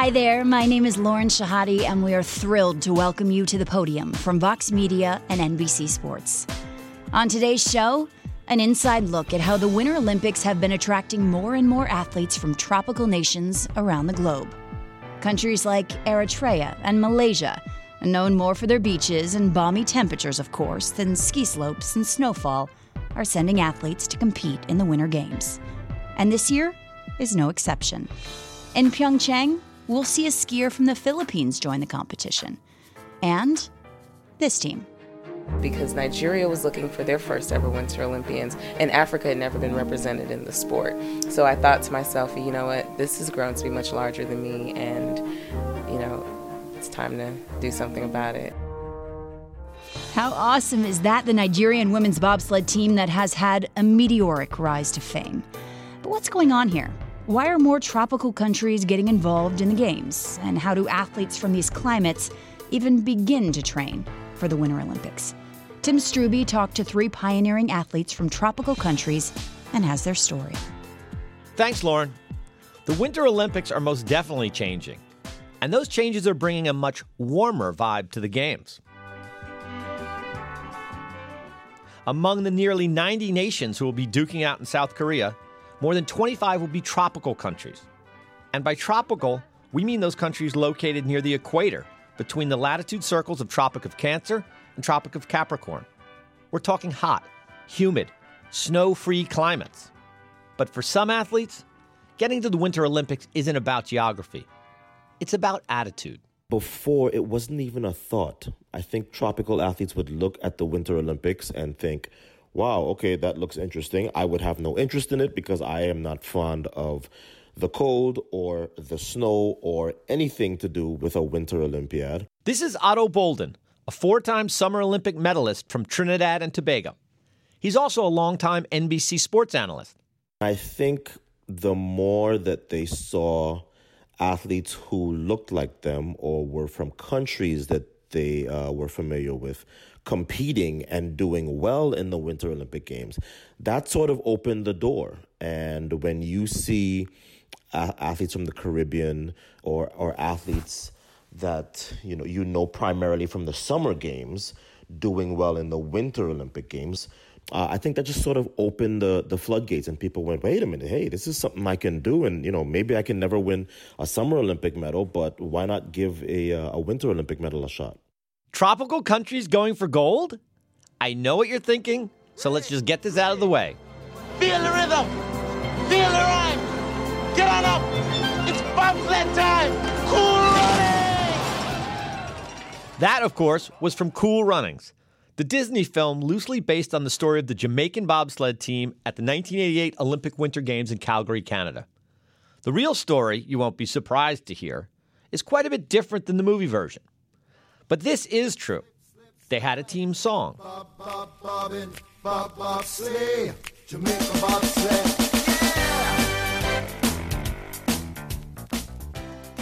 Hi there, my name is Lauren Shehadi, and we are thrilled to welcome you to the podium from Vox Media and NBC Sports. On today's show, an inside look at how the Winter Olympics have been attracting more and more athletes from tropical nations around the globe. Countries like Eritrea and Malaysia, known more for their beaches and balmy temperatures, of course, than ski slopes and snowfall, are sending athletes to compete in the Winter Games. And this year is no exception. In Pyeongchang, we'll see a skier from the Philippines join the competition. And this team. Because Nigeria was looking for their first ever Winter Olympians, and Africa had never been represented in the sport. So I thought to myself, you know what, this has grown to be much larger than me, and, you know, it's time to do something about it. How awesome is that? The Nigerian women's bobsled team that has had a meteoric rise to fame. But what's going on here? Why are more tropical countries getting involved in the Games? And how do athletes from these climates even begin to train for the Winter Olympics? Tim Struby talked to three pioneering athletes from tropical countries and has their story. Thanks, Lauren. The Winter Olympics are most definitely changing, and those changes are bringing a much warmer vibe to the Games. Among the nearly 90 nations who will be duking out in South Korea, more than 25 will be tropical countries. And by tropical, we mean those countries located near the equator, between the latitude circles of Tropic of Cancer and Tropic of Capricorn. We're talking hot, humid, snow free climates. But for some athletes, getting to the Winter Olympics isn't about geography, it's about attitude. Before, it wasn't even a thought. I think tropical athletes would look at the Winter Olympics and think, wow, okay, that looks interesting. I would have no interest in it because I am not fond of the cold or the snow or anything to do with a Winter Olympiad. This is Ato Boldon, a four time Summer Olympic medalist from Trinidad and Tobago. He's also a longtime NBC sports analyst. I think the more that they saw athletes who looked like them or were from countries that they uh, were familiar with competing and doing well in the Winter Olympic Games, that sort of opened the door. And when you see uh, athletes from the Caribbean or or athletes that you know you know primarily from the Summer Games doing well in the Winter Olympic Games. Uh, I think that just sort of opened the, the floodgates, and people went, "Wait a minute, hey, this is something I can do, and you know, maybe I can never win a Summer Olympic medal, but why not give a uh, a Winter Olympic medal a shot?" Tropical countries going for gold? I know what you're thinking, so let's just get this out of the way. Feel the rhythm. Feel the rhyme. Get on up. It's bobsled time. Cool running. That, of course, was from Cool Runnings, the Disney film loosely based on the story of the Jamaican bobsled team at the 1988 Olympic Winter Games in Calgary, Canada. The real story, you won't be surprised to hear, is quite a bit different than the movie version. But this is true. They had a team song.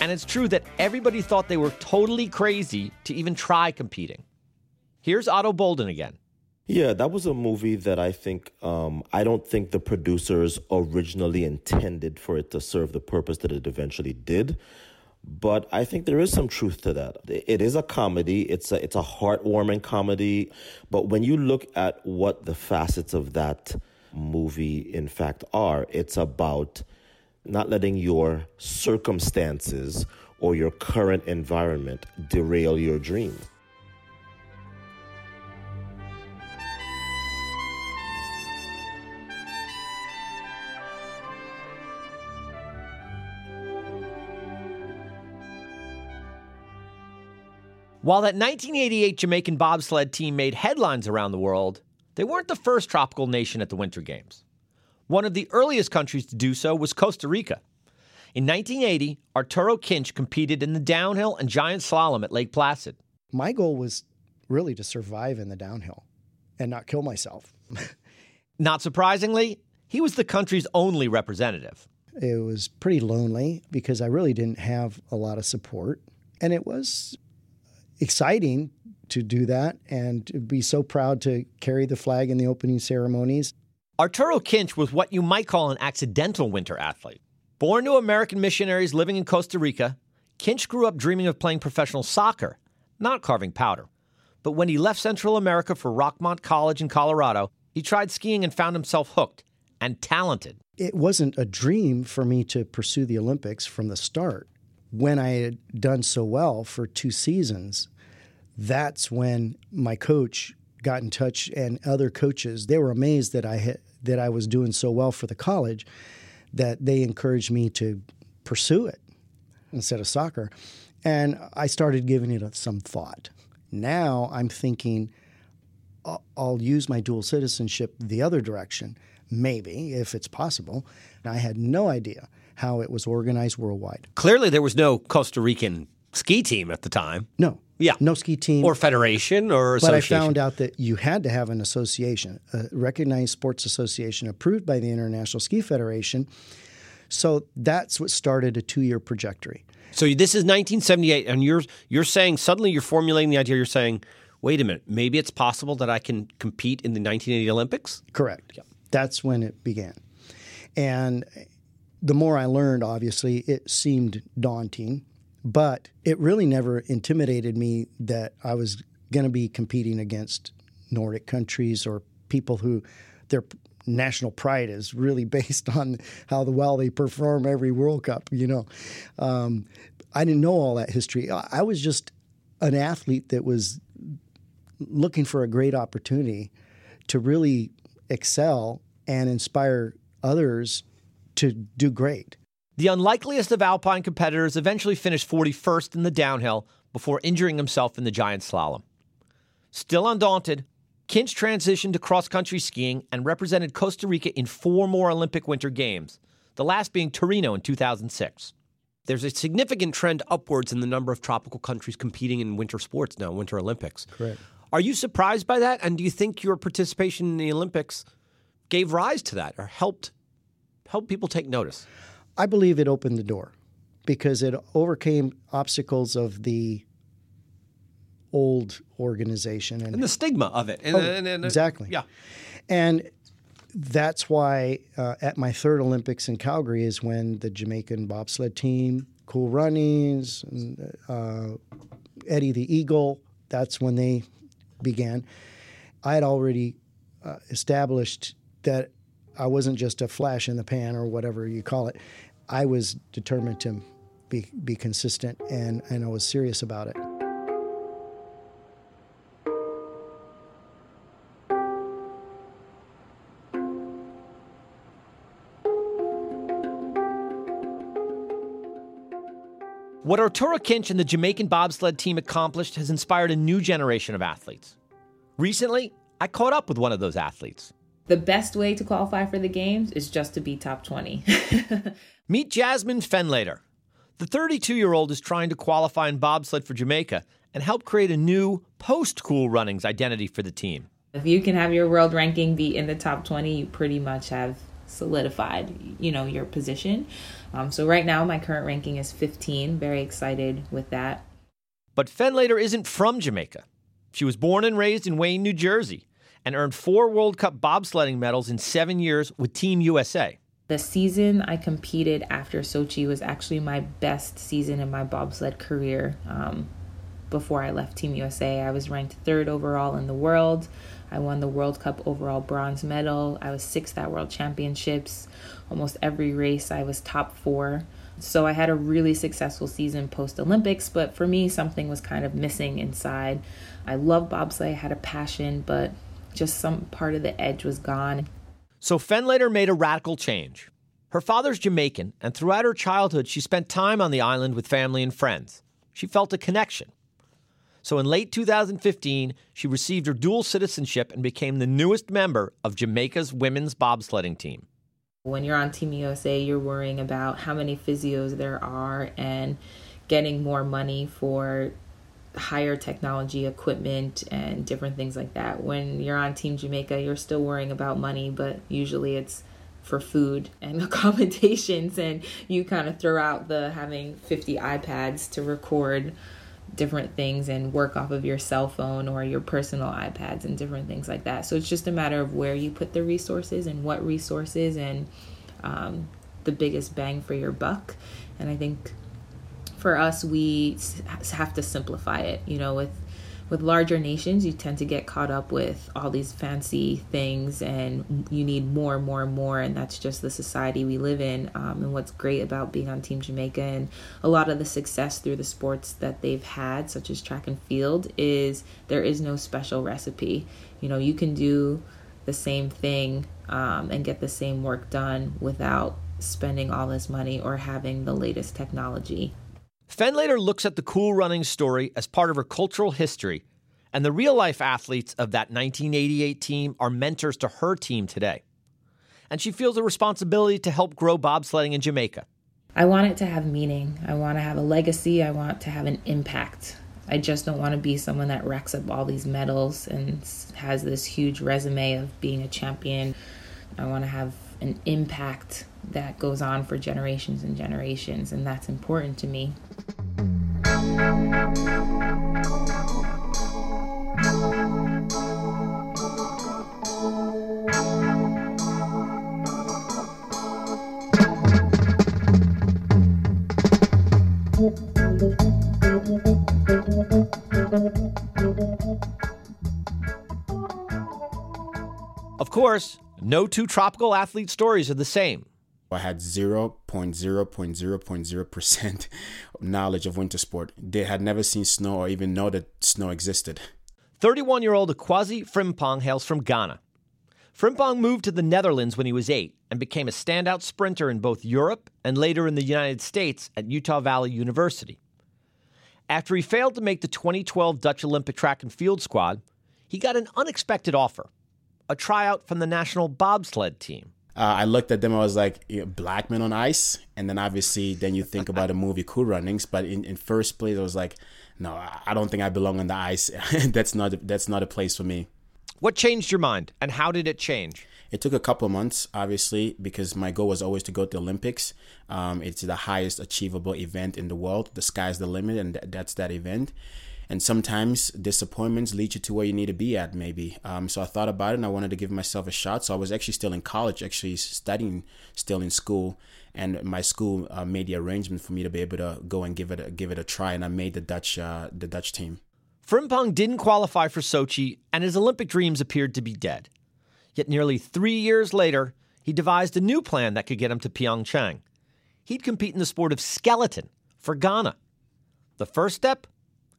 And it's true that everybody thought they were totally crazy to even try competing. Here's Ato Boldon again. Yeah, that was a movie that I think um, I don't think the producers originally intended for it to serve the purpose that it eventually did. But I think there is some truth to that. It is a comedy. It's a it's a heartwarming comedy. But when you look at what the facets of that movie in fact are, it's about not letting your circumstances or your current environment derail your dream. While that 1988 Jamaican bobsled team made headlines around the world, they weren't the first tropical nation at the Winter Games. One of the earliest countries to do so was Costa Rica. In 1980, Arturo Kinch competed in the downhill and giant slalom at Lake Placid. My goal was really to survive in the downhill and not kill myself. Not surprisingly, he was the country's only representative. it was pretty lonely because I really didn't have a lot of support. And it was exciting to do that and to be so proud to carry the flag in the opening ceremonies. Arturo Kinch was what you might call an accidental winter athlete. Born to American missionaries living in Costa Rica, Kinch grew up dreaming of playing professional soccer, not carving powder. But when he left Central America for Rockmont College in Colorado, he tried skiing and found himself hooked and talented. It wasn't a dream for me to pursue the Olympics from the start. When I had done so well for two seasons, that's when my coach got in touch and other coaches. They were amazed that I had, that I was doing so well for the college that they encouraged me to pursue it instead of soccer. And I started giving it some thought. Now I'm thinking I'll use my dual citizenship the other direction, maybe, if it's possible. And I had no idea how it was organized worldwide. Clearly, there was no Costa Rican ski team at the time. No. Yeah. No ski team. Or federation or But I found out that you had to have an association, a recognized sports association approved by the International Ski Federation. So that's what started a two year trajectory. So this is 1978, and you're you're saying suddenly you're formulating the idea. You're saying, wait a minute, maybe it's possible that I can compete in the 1980 Olympics. Correct. Yeah. That's when it began. And the more I learned, obviously, it seemed daunting, but it really never intimidated me that I was going to be competing against Nordic countries or people who their national pride is really based on how well they perform every World Cup. You know, um, I didn't know all that history. I I was just an athlete that was looking for a great opportunity to really excel and inspire others to do great. The unlikeliest of alpine competitors eventually finished 41st in the downhill before injuring himself in the giant slalom. Still undaunted, Kinch transitioned to cross country skiing and represented Costa Rica in four more Olympic Winter Games, the last being Torino in 2006. There's a significant trend upwards in the number of tropical countries competing in winter sports now, Winter Olympics. Correct. Are you surprised by that? And do you think your participation in the Olympics gave rise to that or helped help people take notice? I believe it opened the door because it overcame obstacles of the old organization and, And the stigma of it. And, Oh, and- and- exactly. Yeah. and that's why uh, at my third Olympics in Calgary is when the Jamaican bobsled team, Cool Runnings, and, uh, Eddie the Eagle, that's when they began. I had already uh, established that I wasn't just a flash in the pan or whatever you call it. I was determined to be, be consistent and, and I was serious about it. What Arturo Kinch and the Jamaican bobsled team accomplished has inspired a new generation of athletes. Recently, I caught up with one of those athletes. The best way to qualify for the games is just to be top 20. Meet Jazmine Fenlator. The 32 year old is trying to qualify in bobsled for Jamaica and help create a new post Cool Runnings identity for the team. if you can have your world ranking be in the top 20, you pretty much have solidified, you know, your position. Um, so right now my current ranking is 15. Very excited with that. But Fenlator isn't from Jamaica. She was born and raised in Wayne, New Jersey, and earned four World Cup bobsledding medals in seven years with Team USA. The season I competed after Sochi was actually my best season in my bobsled career. Um, before I left Team USA, I was ranked third overall in the world. I won the World Cup overall bronze medal. I was sixth at World Championships. Almost every race, I was top four. So I had a really successful season post Olympics, but for me, something was kind of missing inside. I love bobsleigh, I had a passion, but just some part of the edge was gone. So Fenlator made a radical change. Her father's Jamaican, and throughout her childhood, she spent time on the island with family and friends. She felt a connection. So in late 2015, she received her dual citizenship and became the newest member of Jamaica's women's bobsledding team. When you're on Team USA, you're worrying about how many physios there are and getting more money for higher technology equipment and different things like that. When you're on Team Jamaica, you're still worrying about money, but usually it's for food and accommodations and you kind of throw out the having 50 iPads to record different things and work off of your cell phone or your personal iPads and different things like that. So it's just a matter of where you put the resources and what resources and um, the biggest bang for your buck. And I think for us, we have to simplify it. You know, with with larger nations, you tend to get caught up with all these fancy things and you need more and more and more. And that's just the society we live in. Um, and what's great about being on Team Jamaica and a lot of the success through the sports that they've had, such as track and field, is there is no special recipe. You know, you can do the same thing um, and get the same work done without spending all this money or having the latest technology. Fenlator looks at the cool running story as part of her cultural history, and the real life athletes of that 1988 team are mentors to her team today. And she feels a responsibility to help grow bobsledding in Jamaica. I want it to have meaning. I want to have a legacy. I want to have an impact. I just don't want to be someone that racks up all these medals and has this huge resume of being a champion. I want to have an impact that goes on for generations and generations, and that's important to me. No two tropical athlete stories are the same. I had 0.0.0.0% knowledge of winter sport. They had never seen snow or even know that snow existed. 31 year old Akwasi Frimpong hails from Ghana. Frimpong moved to the Netherlands when he was eight and became a standout sprinter in both Europe and later in the United States at Utah Valley University. After he failed to make the 2012 Dutch Olympic track and field squad, he got an unexpected offer a tryout from the national bobsled team. Uh, I looked at them. I was like, you know, black men on ice, and then obviously, then you think about the movie Cool Runnings. But in, in first place, I was like, no, I don't think I belong on the ice. that's not that's not a place for me. What changed your mind, and how did it change? It took a couple of months, obviously, because my goal was always to go to the Olympics. Um, it's the highest achievable event in the world. The sky's the limit, and th- that's that event and sometimes disappointments lead you to where you need to be at maybe. Um, so i thought about it and i wanted to give myself a shot. So i was actually still in college actually studying still in school. And my school uh, made the arrangement for me to be able to go and give it a, give it a try. And i made the dutch uh, the dutch team. Frimpong didn't qualify for sochi and his olympic dreams appeared to be dead. Yet nearly three years later he devised a new plan that could get him to pyeongchang. He'd compete in the sport of skeleton for ghana. The first step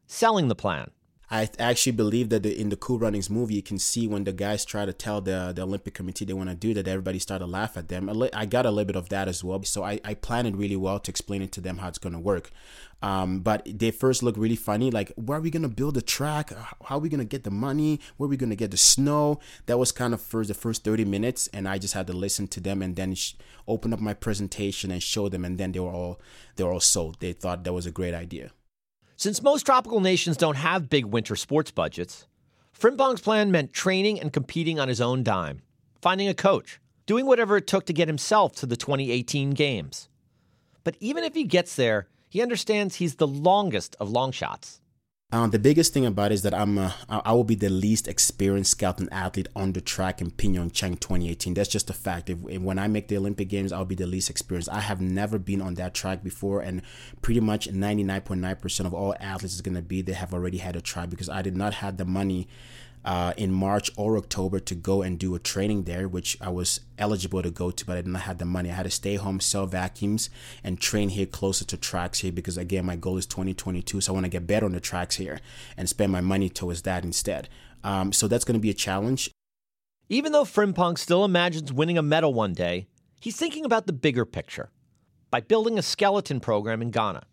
selling the plan. I actually believe that the, in the Cool Runnings movie, you can see when the guys try to tell the, the Olympic Committee they want to do that, everybody started to laugh at them. I got a little bit of that as well. So I, I planned it really well to explain it to them how it's going to work. Um, but they first look really funny. Like, where are we going to build a track? How are we going to get the money? Where are we going to get the snow? That was kind of first the first 30 minutes. And I just had to listen to them and then sh- open up my presentation and show them. And then they were all, they were all sold. They thought that was a great idea. Since most tropical nations don't have big winter sports budgets, Frimpong's plan meant training and competing on his own dime, finding a coach, doing whatever it took to get himself to the 2018 games. But even if he gets there, he understands he's the longest of long shots. Um, the biggest thing about it is that I'm a, I will be the least experienced skeleton athlete on the track in Pyeongchang 2018. That's just a fact. If, if, when I make the Olympic Games, I'll be the least experienced. I have never been on that track before, and pretty much 99.9% of all athletes is going to be they have already had a try because I did not have the money uh, in March or October to go and do a training there, which I was eligible to go to, but I did not have the money. I had to stay home, sell vacuums, and train here closer to tracks here because, again, my goal is 2022. So I want to get better on the tracks here and spend my money towards that instead. Um, so that's going to be a challenge. Even though Frimpong still imagines winning a medal one day, he's thinking about the bigger picture by building a skeleton program in Ghana.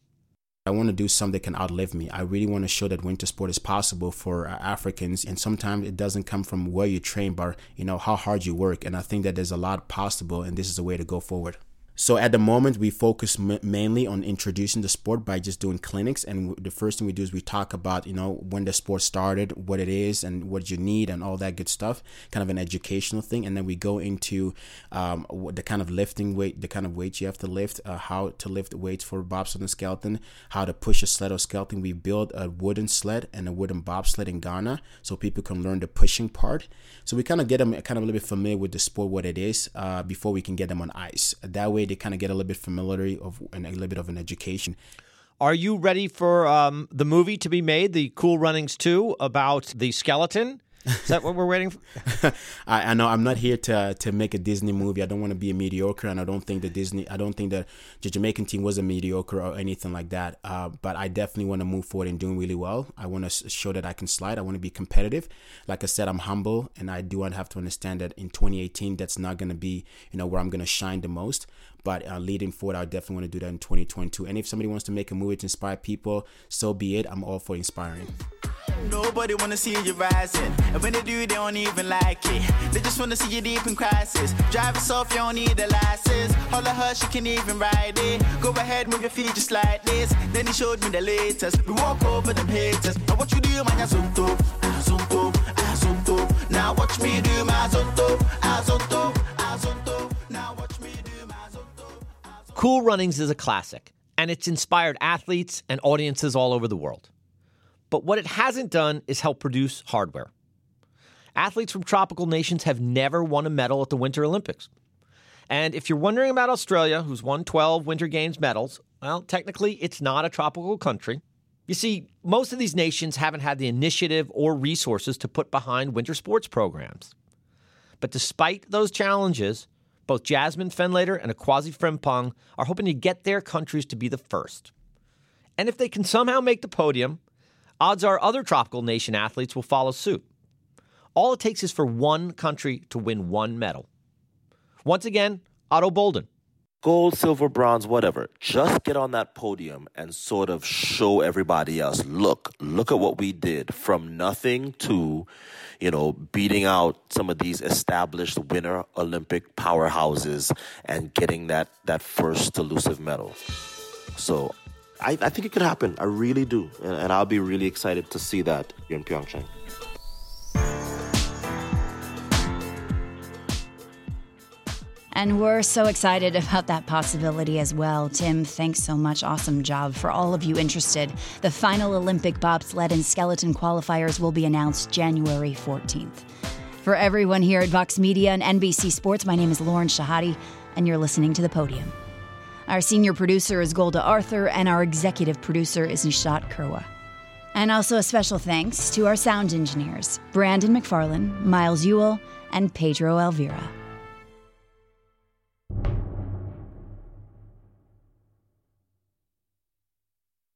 I want to do something that can outlive me. I really want to show that winter sport is possible for uh, Africans, and sometimes it doesn't come from where you train, but you know how hard you work. And I think that there's a lot possible, and this is a way to go forward. So at the moment, we focus m- mainly on introducing the sport by just doing clinics. And the first thing we do is we talk about, you know, when the sport started, what it is, and what you need, and all that good stuff. Kind of an educational thing. And then we go into um, the kind of lifting weight, the kind of weight you have to lift, uh, how to lift weights for bobsled and skeleton, how to push a sled or skeleton. We build a wooden sled and a wooden bobsled in Ghana, so people can learn the pushing part. So we kind of get them kind of a little bit familiar with the sport, what it is, uh, before we can get them on ice. That way way they kind of get a little bit familiar of and a little bit of an education. Are you ready for um, the movie to be made, the Cool Runnings 2, about the skeleton? Is that what we're waiting for? I, I, know I'm not here to to make a Disney movie. I don't want to be a mediocre, and I don't think the Disney. I don't think that the Jamaican team was a mediocre or anything like that. Uh, but I definitely want to move forward and doing really well. I want to show that I can slide. I want to be competitive. Like I said, I'm humble, and I do have to understand that in 2018, that's not going to be you know where I'm going to shine the most. But uh, leading forward, I definitely want to do that in 2022. And if somebody wants to make a movie to inspire people, so be it. I'm all for inspiring. Nobody wanna see you rising, and when they do, they don't even like it. They just wanna see you deep in crisis. Drive off, you don't need a license. All of her, she can even ride it. Go ahead, move your feet just like this. Then he showed me the latest. We walk over them haters. Now what you do, man, azonto, azonto, azonto. Now watch me do my azonto, azonto. Cool Runnings is a classic, and it's inspired athletes and audiences all over the world. But what it hasn't done is help produce hardware. Athletes from tropical nations have never won a medal at the Winter Olympics. And if you're wondering about Australia, who's won 12 Winter Games medals, well, technically it's not a tropical country. You see, most of these nations haven't had the initiative or resources to put behind winter sports programs. But despite those challenges, both Jazmine Fenlator and Akwasi Frimpong are hoping to get their countries to be the first. And if they can somehow make the podium, odds are other tropical nation athletes will follow suit. All it takes is for one country to win one medal. Once again, Ato Boldon. Gold, silver, bronze, whatever. Just get on that podium and sort of show everybody else look, look at what we did from nothing to, you know, beating out some of these established winter Olympic powerhouses and getting that, that first elusive medal. So I, I think it could happen. I really do. And, and I'll be really excited to see that here in Pyeongchang. And we're so excited about that possibility as well. Tim, thanks so much. Awesome job. For all of you interested, the final Olympic bobsled and skeleton qualifiers will be announced January 14th. For everyone here at Vox Media and NBC Sports, my name is Lauren Shehadi, and you're listening to The Podium. Our senior producer is Golda Arthur, and our executive producer is Nishat Kurwa. And also a special thanks to our sound engineers, Brandon McFarlane, Miles Ewell, and Pedro Elvira.